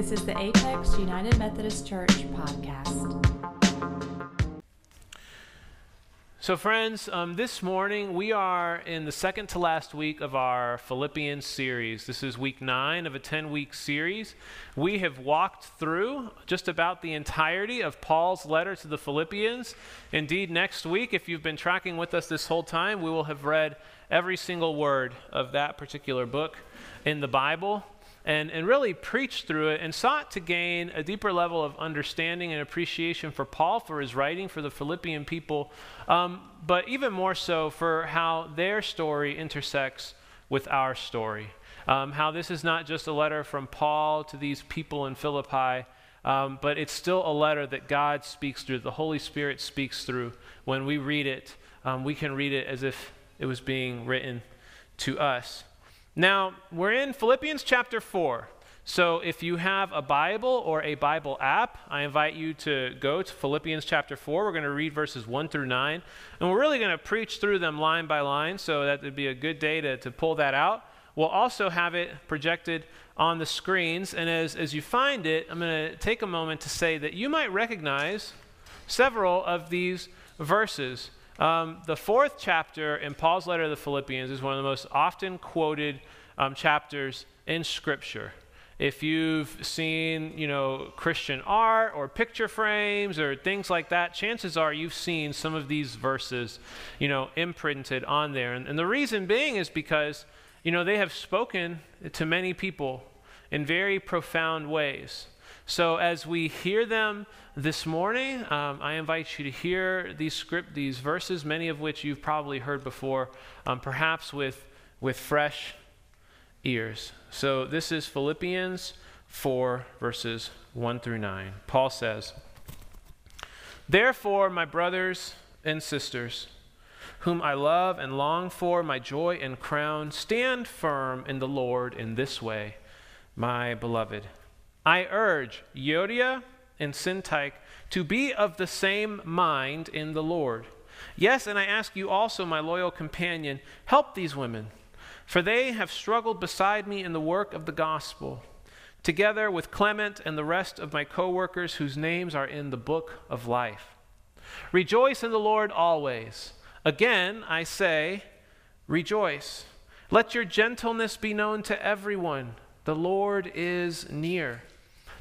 This is the Apex United Methodist Church podcast. So, friends, um, this morning we are in the second to last week of our Philippians series. This is week nine of a 10 week series. We have walked through just about the entirety of Paul's letter to the Philippians. Indeed, next week, if you've been tracking with us this whole time, we will have read every single word of that particular book in the Bible and, and really preached through it and sought to gain a deeper level of understanding and appreciation for Paul, for his writing, for the Philippian people, um, but even more so for how their story intersects with our story. Um, how this is not just a letter from Paul to these people in Philippi, um, but it's still a letter that God speaks through, the Holy Spirit speaks through. When we read it, um, we can read it as if it was being written to us. Now, we're in Philippians chapter 4. So, if you have a Bible or a Bible app, I invite you to go to Philippians chapter 4. We're going to read verses 1 through 9. And we're really going to preach through them line by line, so that would be a good day to, to pull that out. We'll also have it projected on the screens. And as, as you find it, I'm going to take a moment to say that you might recognize several of these verses. Um, the fourth chapter in Paul's letter to the Philippians is one of the most often quoted um, chapters in Scripture. If you've seen, you know, Christian art or picture frames or things like that, chances are you've seen some of these verses, you know, imprinted on there. And, and the reason being is because, you know, they have spoken to many people in very profound ways. So as we hear them this morning, um, I invite you to hear these script, these verses, many of which you've probably heard before, um, perhaps with with fresh ears. So this is Philippians 4 verses 1 through 9. Paul says, "Therefore, my brothers and sisters, whom I love and long for, my joy and crown, stand firm in the Lord in this way, my beloved." I urge Euodia and Syntyche to be of the same mind in the Lord. Yes, and I ask you also, my loyal companion, help these women, for they have struggled beside me in the work of the gospel, together with Clement and the rest of my co workers whose names are in the book of life. Rejoice in the Lord always. Again, I say, rejoice. Let your gentleness be known to everyone. The Lord is near.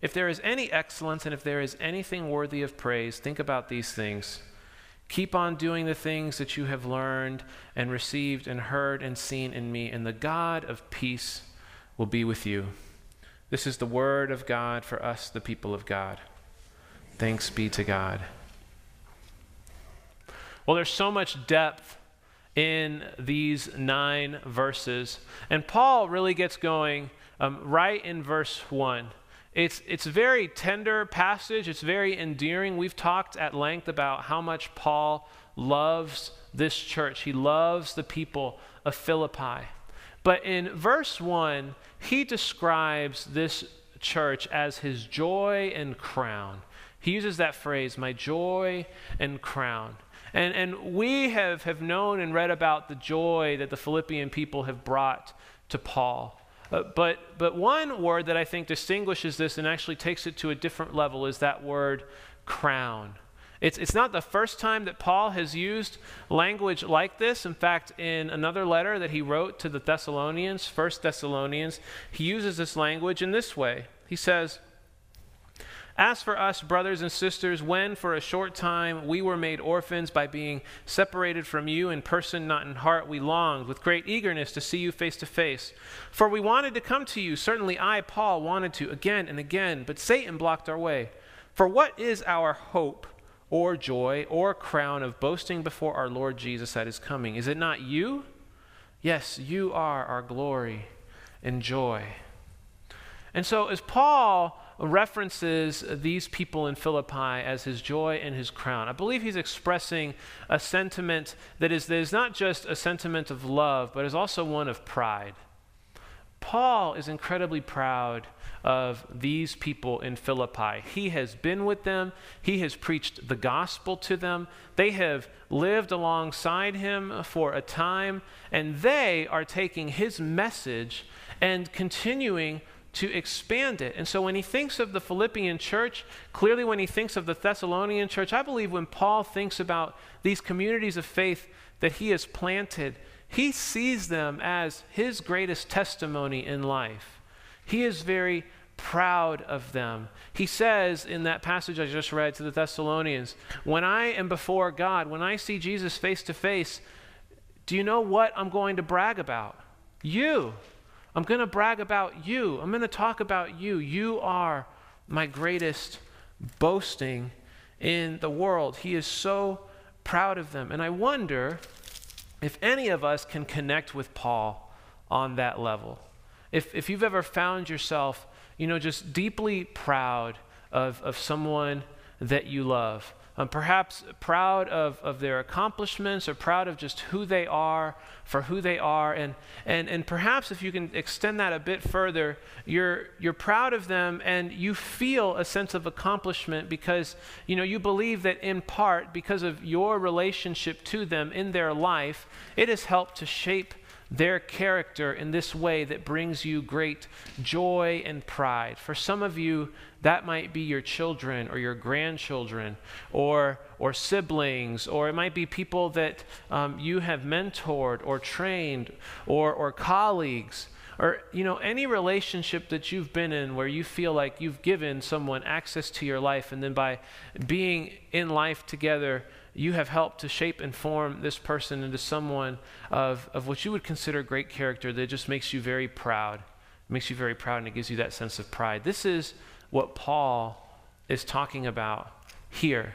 if there is any excellence and if there is anything worthy of praise, think about these things. Keep on doing the things that you have learned and received and heard and seen in me, and the God of peace will be with you. This is the word of God for us, the people of God. Thanks be to God. Well, there's so much depth in these nine verses, and Paul really gets going um, right in verse 1. It's, it's a very tender passage. It's very endearing. We've talked at length about how much Paul loves this church. He loves the people of Philippi. But in verse 1, he describes this church as his joy and crown. He uses that phrase, my joy and crown. And, and we have, have known and read about the joy that the Philippian people have brought to Paul. Uh, but, but one word that I think distinguishes this and actually takes it to a different level is that word crown. It's, it's not the first time that Paul has used language like this. In fact, in another letter that he wrote to the Thessalonians, First Thessalonians, he uses this language in this way. He says, as for us, brothers and sisters, when for a short time we were made orphans by being separated from you in person, not in heart, we longed with great eagerness to see you face to face. For we wanted to come to you. Certainly I, Paul, wanted to again and again, but Satan blocked our way. For what is our hope or joy or crown of boasting before our Lord Jesus at his coming? Is it not you? Yes, you are our glory and joy. And so, as Paul references these people in Philippi as his joy and his crown. I believe he's expressing a sentiment that is, that is not just a sentiment of love, but is also one of pride. Paul is incredibly proud of these people in Philippi. He has been with them, he has preached the gospel to them, they have lived alongside him for a time, and they are taking his message and continuing to expand it. And so when he thinks of the Philippian church, clearly when he thinks of the Thessalonian church, I believe when Paul thinks about these communities of faith that he has planted, he sees them as his greatest testimony in life. He is very proud of them. He says in that passage I just read to the Thessalonians, When I am before God, when I see Jesus face to face, do you know what I'm going to brag about? You. I'm going to brag about you. I'm going to talk about you. You are my greatest boasting in the world. He is so proud of them. And I wonder if any of us can connect with Paul on that level. If, if you've ever found yourself, you know, just deeply proud of, of someone that you love, um, perhaps proud of, of their accomplishments or proud of just who they are for who they are. And, and, and perhaps if you can extend that a bit further, you're, you're proud of them and you feel a sense of accomplishment because you, know, you believe that in part, because of your relationship to them in their life, it has helped to shape their character in this way that brings you great joy and pride. For some of you, that might be your children or your grandchildren or, or siblings, or it might be people that um, you have mentored or trained or, or colleagues or you know any relationship that you've been in where you feel like you've given someone access to your life and then by being in life together you have helped to shape and form this person into someone of, of what you would consider great character that just makes you very proud. It makes you very proud and it gives you that sense of pride. This is what Paul is talking about here.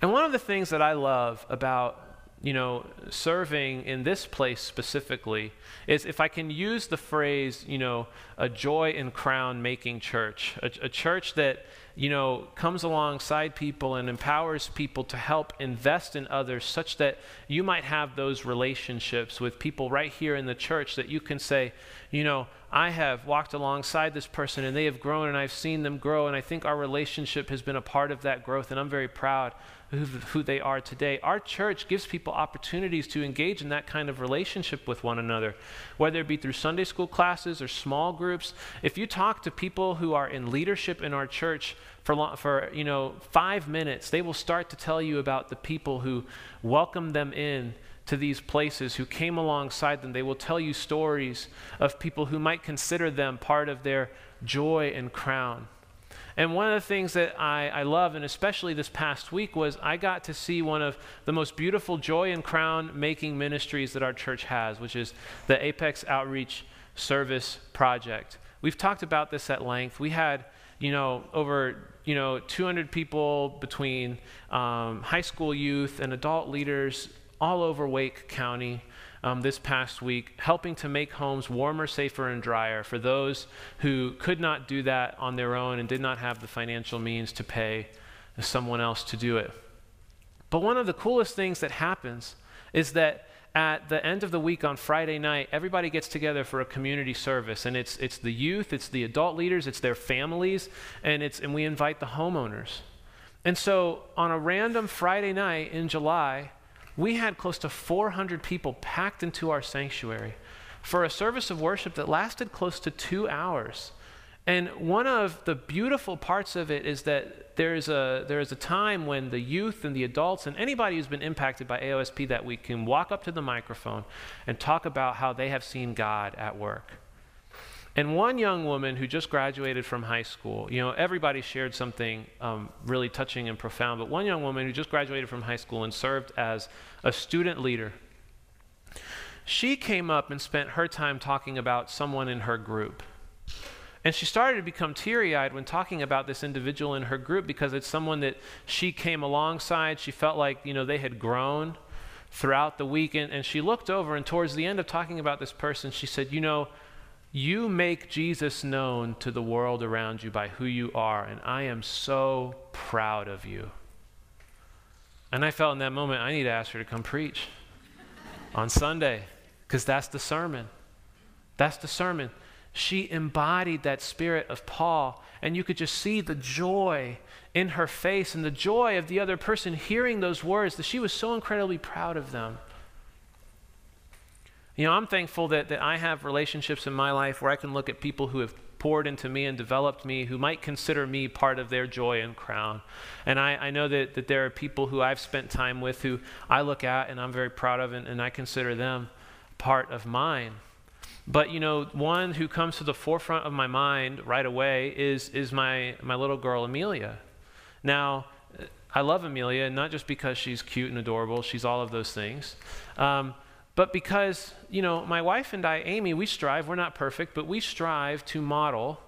And one of the things that I love about you know, serving in this place specifically is if I can use the phrase, you know, a joy and crown making church, a, a, church that, you know, comes alongside people and empowers people to help invest in others such that you might have those relationships with people right here in the church that you can say, you know, I have walked alongside this person and they have grown and I've seen them grow and I think our relationship has been a part of that growth and I'm very proud of who they are today. Our church gives people opportunities to engage in that kind of relationship with one another, whether it be through Sunday school classes or small groups. If you talk to people who are in leadership in our church for, for you know, five minutes, they will start to tell you about the people who welcomed them in to these places, who came alongside them. They will tell you stories of people who might consider them part of their joy and crown. And one of the things that I, I love, and especially this past week, was I got to see one of the most beautiful joy and crown making ministries that our church has, which is the Apex Outreach Service Project. We've talked about this at length. We had, you know, over you know 200 people between um, high school youth and adult leaders all over Wake County um, this past week, helping to make homes warmer, safer, and drier for those who could not do that on their own and did not have the financial means to pay someone else to do it. But one of the coolest things that happens is that at the end of the week on Friday night, everybody gets together for a community service, and it's, it's the youth, it's the adult leaders, it's their families, and, it's, and we invite the homeowners. And so on a random Friday night in July, we had close to 400 people packed into our sanctuary for a service of worship that lasted close to two hours. And one of the beautiful parts of it is that there is a, there is a time when the youth and the adults and anybody who's been impacted by AOSP that week can walk up to the microphone and talk about how they have seen God at work. And one young woman who just graduated from high school, you know, everybody shared something um, really touching and profound, but one young woman who just graduated from high school and served as a student leader, she came up and spent her time talking about someone in her group. And she started to become teary eyed when talking about this individual in her group because it's someone that she came alongside. She felt like, you know, they had grown throughout the week. And, and she looked over, and towards the end of talking about this person, she said, You know, You make Jesus known to the world around you by who you are, and I am so proud of you. And I felt in that moment, I need to ask her to come preach on Sunday, because that's the sermon. That's the sermon. She embodied that spirit of Paul, and you could just see the joy in her face and the joy of the other person hearing those words that she was so incredibly proud of them. You know, I'm thankful that, that I have relationships in my life where I can look at people who have poured into me and developed me who might consider me part of their joy and crown. And I, I know that, that there are people who I've spent time with who I look at and I'm very proud of, and, and I consider them part of mine. But you know, one who comes to the forefront of my mind right away is, is my, my little girl, Amelia. Now, I love Amelia, not just because she's cute and adorable, she's all of those things. Um, but because, you know, my wife and I, Amy, we strive, we're not perfect, but we strive to model,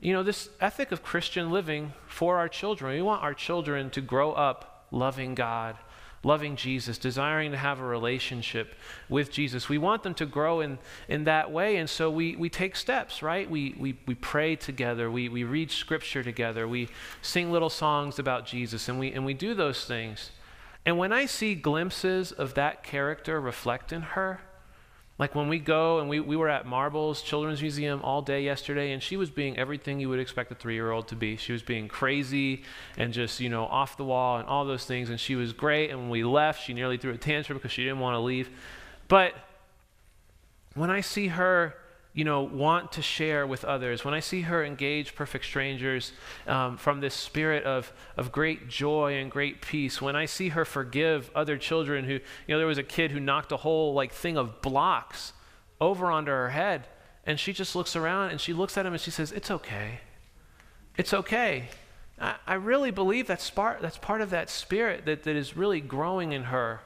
you know, this ethic of Christian living for our children. We want our children to grow up loving God, loving Jesus, desiring to have a relationship with Jesus. We want them to grow in, in that way. And so we, we take steps, right? We, we, we pray together, we, we read scripture together, we sing little songs about Jesus, and we, and we do those things. And when I see glimpses of that character reflect in her, like when we go and we, we were at Marbles Children's Museum all day yesterday, and she was being everything you would expect a three year old to be. She was being crazy and just, you know, off the wall and all those things, and she was great. And when we left, she nearly threw a tantrum because she didn't want to leave. But when I see her you know, want to share with others, when I see her engage perfect strangers um, from this spirit of, of great joy and great peace, when I see her forgive other children who, you know, there was a kid who knocked a whole like thing of blocks over onto her head, and she just looks around and she looks at him and she says, "It's okay, it's okay." I, I really believe that's part that's part of that spirit that, that is really growing in her,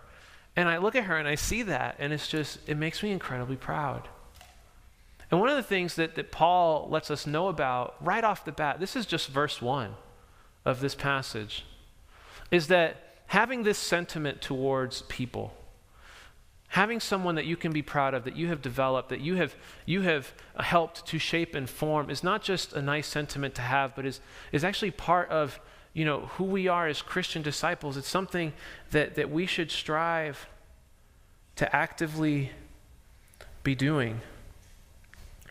and I look at her and I see that, and it's just it makes me incredibly proud. And one of the things that, that Paul lets us know about right off the bat, this is just verse 1 of this passage, is that having this sentiment towards people, having someone that you can be proud of, that you have developed, that you have, you have helped to shape and form, is not just a nice sentiment to have, but is, is actually part of you know, who we are as Christian disciples. It's something that, that we should strive to actively be doing.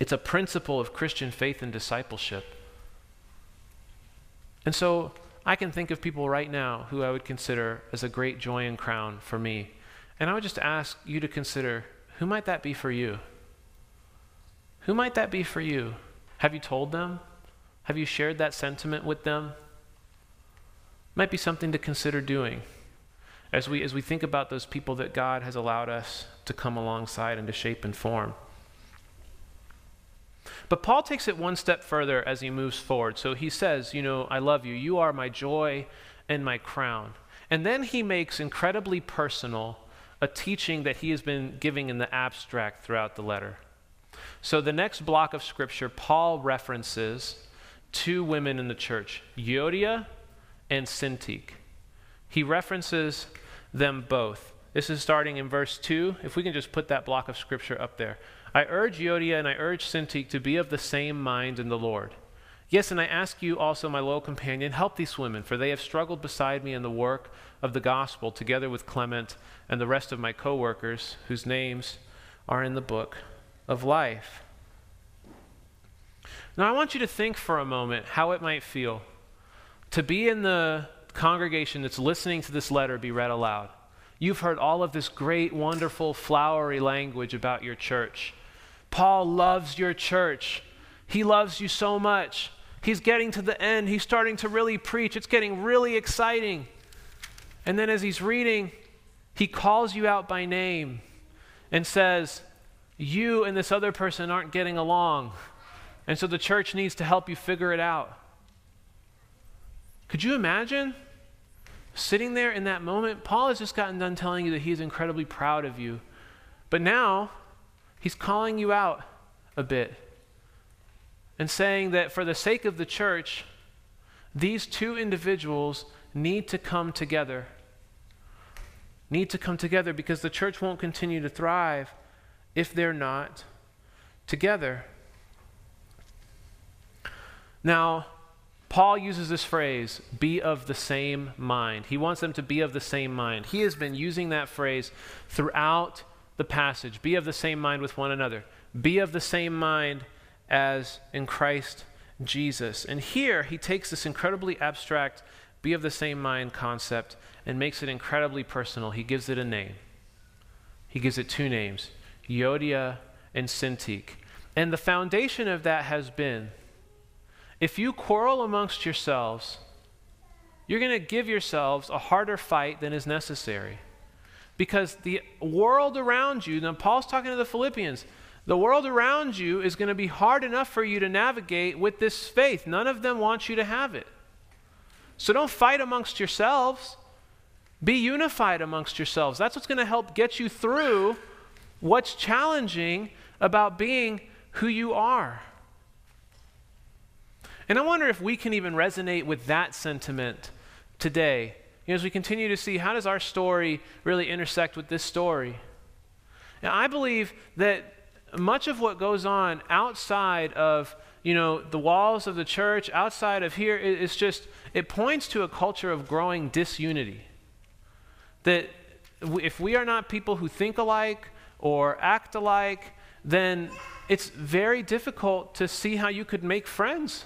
It's a principle of Christian faith and discipleship. And so I can think of people right now who I would consider as a great joy and crown for me. And I would just ask you to consider who might that be for you? Who might that be for you? Have you told them? Have you shared that sentiment with them? Might be something to consider doing as we, as we think about those people that God has allowed us to come alongside and to shape and form. But Paul takes it one step further as he moves forward. So he says, You know, I love you. You are my joy and my crown. And then he makes incredibly personal a teaching that he has been giving in the abstract throughout the letter. So the next block of scripture, Paul references two women in the church, Euodia and Syntyche. He references them both. This is starting in verse 2. If we can just put that block of scripture up there. I urge Euodia and I urge Syntyche to be of the same mind in the Lord. Yes, and I ask you also, my loyal companion, help these women, for they have struggled beside me in the work of the gospel, together with Clement and the rest of my co workers, whose names are in the book of life. Now, I want you to think for a moment how it might feel to be in the congregation that's listening to this letter be read aloud. You've heard all of this great, wonderful, flowery language about your church. Paul loves your church. He loves you so much. He's getting to the end. He's starting to really preach. It's getting really exciting. And then as he's reading, he calls you out by name and says, You and this other person aren't getting along. And so the church needs to help you figure it out. Could you imagine sitting there in that moment? Paul has just gotten done telling you that he's incredibly proud of you. But now He's calling you out a bit and saying that for the sake of the church, these two individuals need to come together. Need to come together because the church won't continue to thrive if they're not together. Now, Paul uses this phrase, be of the same mind. He wants them to be of the same mind. He has been using that phrase throughout the passage be of the same mind with one another, be of the same mind as in Christ Jesus. And here he takes this incredibly abstract, be of the same mind concept and makes it incredibly personal. He gives it a name. He gives it two names Euodia and Syntyche. And the foundation of that has been if you quarrel amongst yourselves, you're going to give yourselves a harder fight than is necessary. Because the world around you, now Paul's talking to the Philippians, the world around you is going to be hard enough for you to navigate with this faith. None of them want you to have it. So don't fight amongst yourselves. Be unified amongst yourselves. That's what's going to help get you through what's challenging about being who you are. And I wonder if we can even resonate with that sentiment today. You know, as we continue to see how does our story really intersect with this story? Now, I believe that much of what goes on outside of you know the walls of the church outside of here is just it points to a culture of growing disunity that if we are not people who think alike or act alike then it's very difficult to see how you could make friends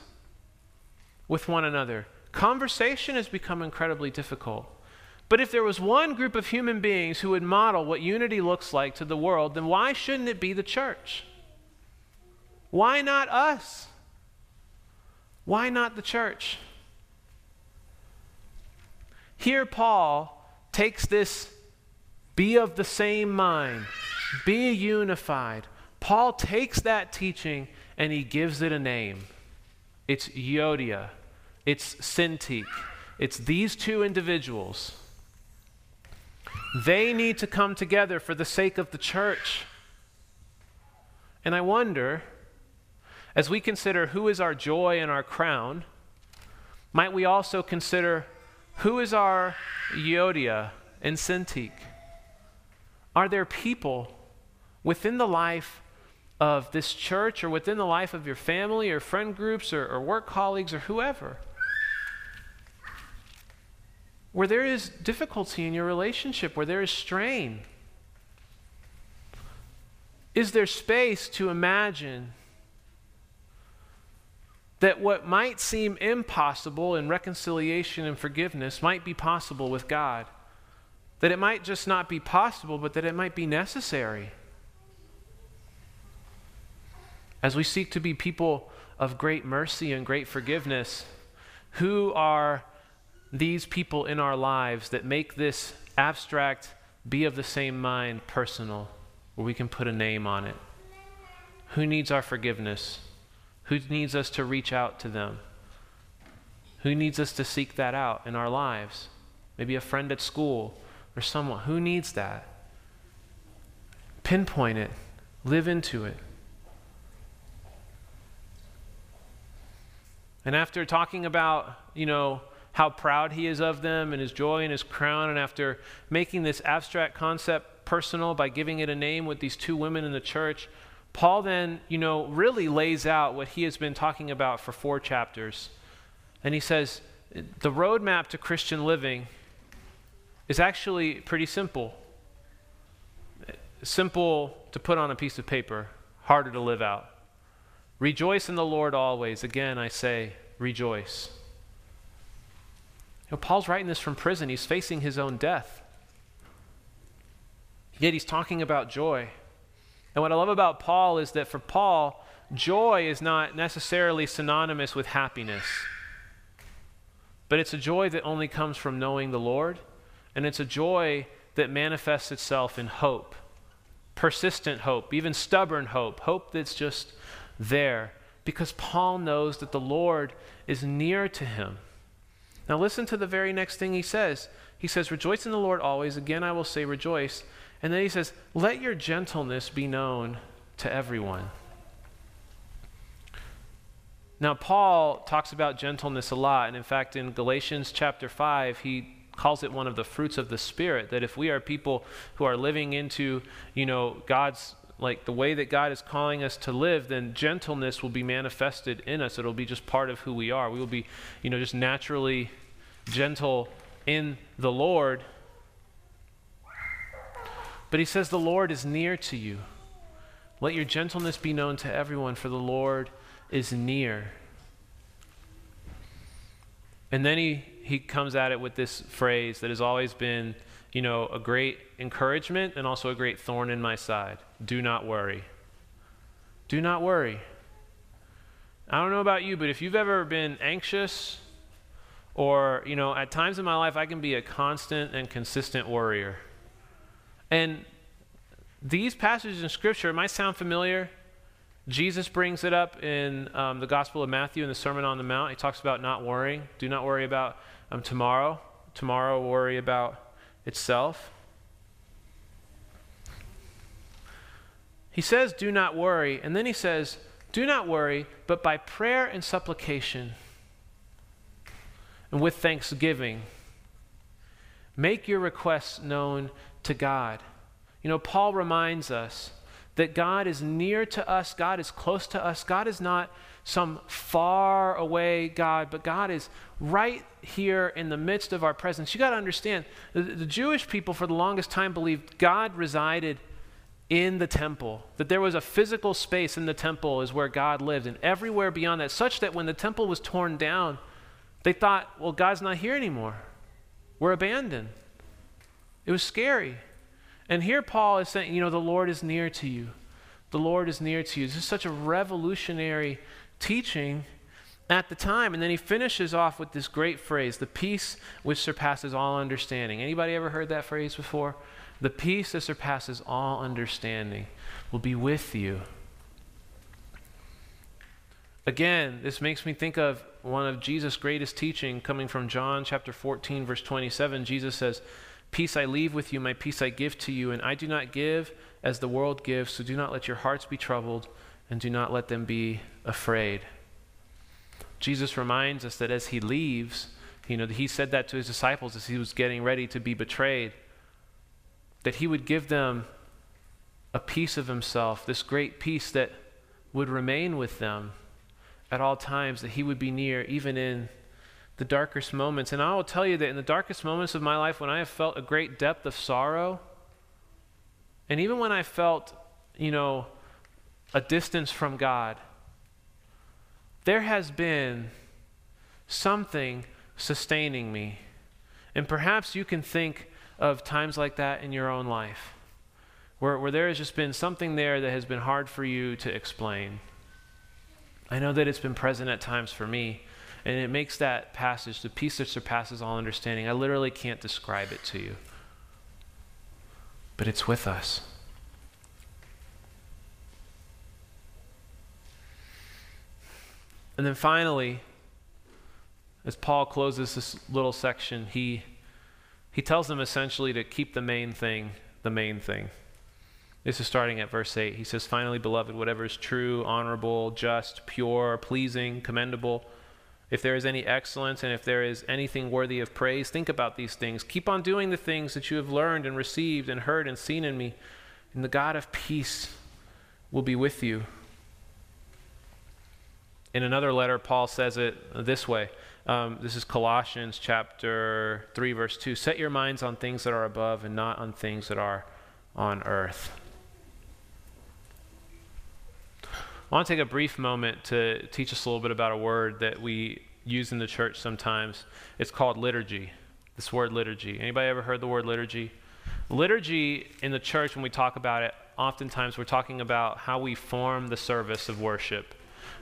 with one another conversation has become incredibly difficult but if there was one group of human beings who would model what unity looks like to the world, then why shouldn't it be the church? Why not us? Why not the church? Here, Paul takes this be of the same mind, be unified. Paul takes that teaching and he gives it a name. It's Euodia, it's Syntyche, it's these two individuals they need to come together for the sake of the church. And I wonder, as we consider who is our joy and our crown, might we also consider who is our Euodia and Syntyche? Are there people within the life of this church or within the life of your family or friend groups or, or work colleagues or whoever where there is difficulty in your relationship, where there is strain? Is there space to imagine that what might seem impossible in reconciliation and forgiveness might be possible with God? That it might just not be possible, but that it might be necessary? As we seek to be people of great mercy and great forgiveness, who are these people in our lives that make this abstract, be of the same mind personal, where we can put a name on it. Who needs our forgiveness? Who needs us to reach out to them? Who needs us to seek that out in our lives? Maybe a friend at school or someone. Who needs that? Pinpoint it, live into it. And after talking about, you know, how proud he is of them and his joy and his crown. And after making this abstract concept personal by giving it a name with these two women in the church, Paul then, you know, really lays out what he has been talking about for four chapters. And he says the roadmap to Christian living is actually pretty simple. Simple to put on a piece of paper, harder to live out. Rejoice in the Lord always. Again, I say, rejoice. You know, Paul's writing this from prison. He's facing his own death. Yet he's talking about joy. And what I love about Paul is that for Paul, joy is not necessarily synonymous with happiness, but it's a joy that only comes from knowing the Lord, and it's a joy that manifests itself in hope, persistent hope, even stubborn hope, hope that's just there, because Paul knows that the Lord is near to him. Now, listen to the very next thing he says. He says, Rejoice in the Lord always. Again, I will say, Rejoice. And then he says, Let your gentleness be known to everyone. Now, Paul talks about gentleness a lot. And in fact, in Galatians chapter 5, he calls it one of the fruits of the Spirit. That if we are people who are living into, you know, God's like the way that God is calling us to live, then gentleness will be manifested in us. It'll be just part of who we are. We will be, you know, just naturally gentle in the Lord. But he says, The Lord is near to you. Let your gentleness be known to everyone, for the Lord is near. And then he, he comes at it with this phrase that has always been, you know, a great encouragement and also a great thorn in my side. Do not worry. Do not worry. I don't know about you, but if you've ever been anxious, or, you know, at times in my life, I can be a constant and consistent worrier. And these passages in Scripture might sound familiar. Jesus brings it up in um, the Gospel of Matthew in the Sermon on the Mount. He talks about not worrying. Do not worry about um, tomorrow. Tomorrow worry about itself. He says, Do not worry. And then he says, Do not worry, but by prayer and supplication and with thanksgiving, make your requests known to God. You know, Paul reminds us that God is near to us, God is close to us, God is not some far away God, but God is right here in the midst of our presence. You got to understand, the, the, Jewish people for the longest time believed God resided in the temple, that there was a physical space in the temple is where God lived, and everywhere beyond that, such that when the temple was torn down, they thought, well, God's not here anymore. We're abandoned. It was scary. And here Paul is saying, you know, the Lord is near to you. The Lord is near to you. This is such a revolutionary teaching at the time. And then he finishes off with this great phrase, the peace which surpasses all understanding. Anybody ever heard that phrase before? The peace that surpasses all understanding will be with you. Again, this makes me think of one of Jesus' greatest teaching coming from John chapter 14 verse 27. Jesus says, Peace I leave with you, my peace I give to you, and I do not give as the world gives, so do not let your hearts be troubled, and do not let them be afraid. Jesus reminds us that as he leaves, you know, he said that to his disciples as he was getting ready to be betrayed, that he would give them a piece of himself, this great peace that would remain with them at all times, that he would be near, even in the darkest moments. And I will tell you that in the darkest moments of my life, when I have felt a great depth of sorrow, and even when I felt, you know, a distance from God, there has been something sustaining me. And perhaps you can think of times like that in your own life, where, where there has just been something there that has been hard for you to explain. I know that it's been present at times for me. And it makes that passage, the peace that surpasses all understanding, I literally can't describe it to you. But it's with us. And then finally, as Paul closes this little section, he, he tells them essentially to keep the main thing the main thing. This is starting at verse 8. He says, Finally, beloved, whatever is true, honorable, just, pure, pleasing, commendable if there is any excellence and if there is anything worthy of praise, think about these things. Keep on doing the things that you have learned and received and heard and seen in me, and the God of peace will be with you. In another letter, Paul says it this way. Um, this is Colossians chapter 3, verse 2. Set your minds on things that are above and not on things that are on earth. I want to take a brief moment to teach us a little bit about a word that we use in the church sometimes. It's called liturgy. This word liturgy. Anybody ever heard the word liturgy? Liturgy in the church, when we talk about it, oftentimes we're talking about how we form the service of worship.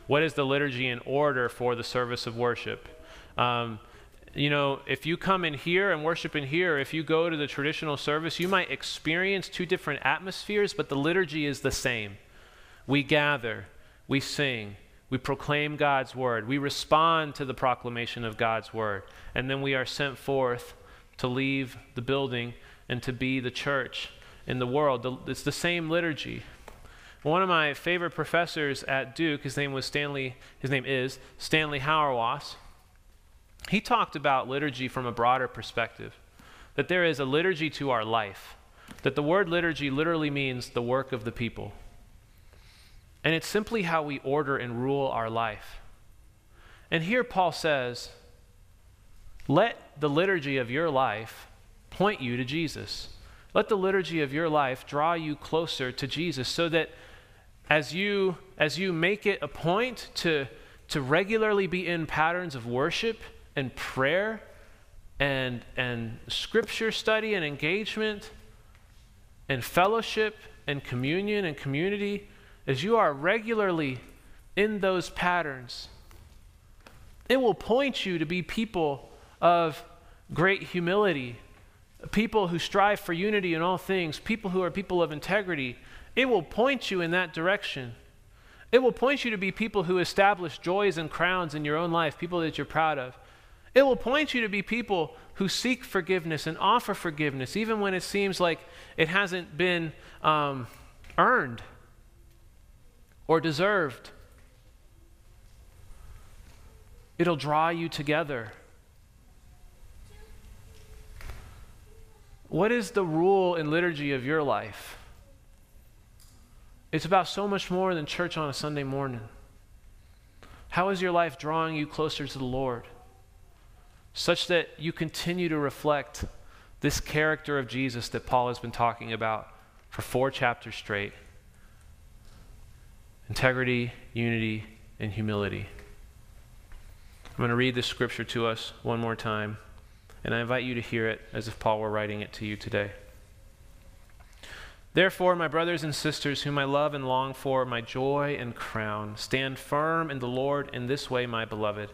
What is the liturgy in order for the service of worship? Um, you know, if you come in here and worship in here, if you go to the traditional service, you might experience two different atmospheres, but the liturgy is the same. We gather, we sing, we proclaim God's word, we respond to the proclamation of God's word, and then we are sent forth to leave the building and to be the church in the world. It's the same liturgy. One of my favorite professors at Duke, his name was Stanley, his name is Stanley Hauerwas. He talked about liturgy from a broader perspective. That there is a liturgy to our life. That the word liturgy literally means the work of the people. And it's simply how we order and rule our life. And here Paul says, let the liturgy of your life point you to Jesus. Let the liturgy of your life draw you closer to Jesus so that as you as you make it a point to to regularly be in patterns of worship and prayer and and scripture study and engagement and fellowship and communion and community as you are regularly in those patterns it will point you to be people of great humility people who strive for unity in all things, people who are people of integrity, it will point you in that direction. It will point you to be people who establish joys and crowns in your own life, people that you're proud of. It will point you to be people who seek forgiveness and offer forgiveness, even when it seems like it hasn't been um, earned or deserved. It'll draw you together. What is the rule and liturgy of your life? It's about so much more than church on a Sunday morning. How is your life drawing you closer to the Lord? Such that you continue to reflect this character of Jesus that Paul has been talking about for four chapters straight integrity, unity, and humility. I'm going to read this scripture to us one more time and I invite you to hear it as if Paul were writing it to you today. Therefore, my brothers and sisters, whom I love and long for, my joy and crown, stand firm in the Lord in this way, my beloved.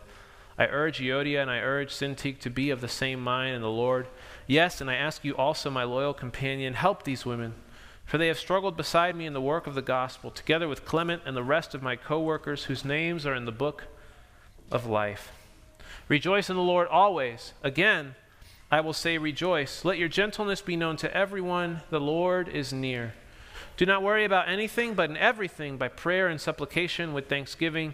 I urge Euodia and I urge Syntyche to be of the same mind in the Lord. Yes, and I ask you also, my loyal companion, help these women, for they have struggled beside me in the work of the gospel, together with Clement and the rest of my co workers, whose names are in the book of life. Rejoice in the Lord always. Again, I will say, Rejoice. Let your gentleness be known to everyone. The Lord is near. Do not worry about anything, but in everything, by prayer and supplication with thanksgiving,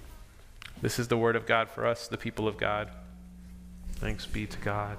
This is the word of God for us, the people of God. Thanks be to God.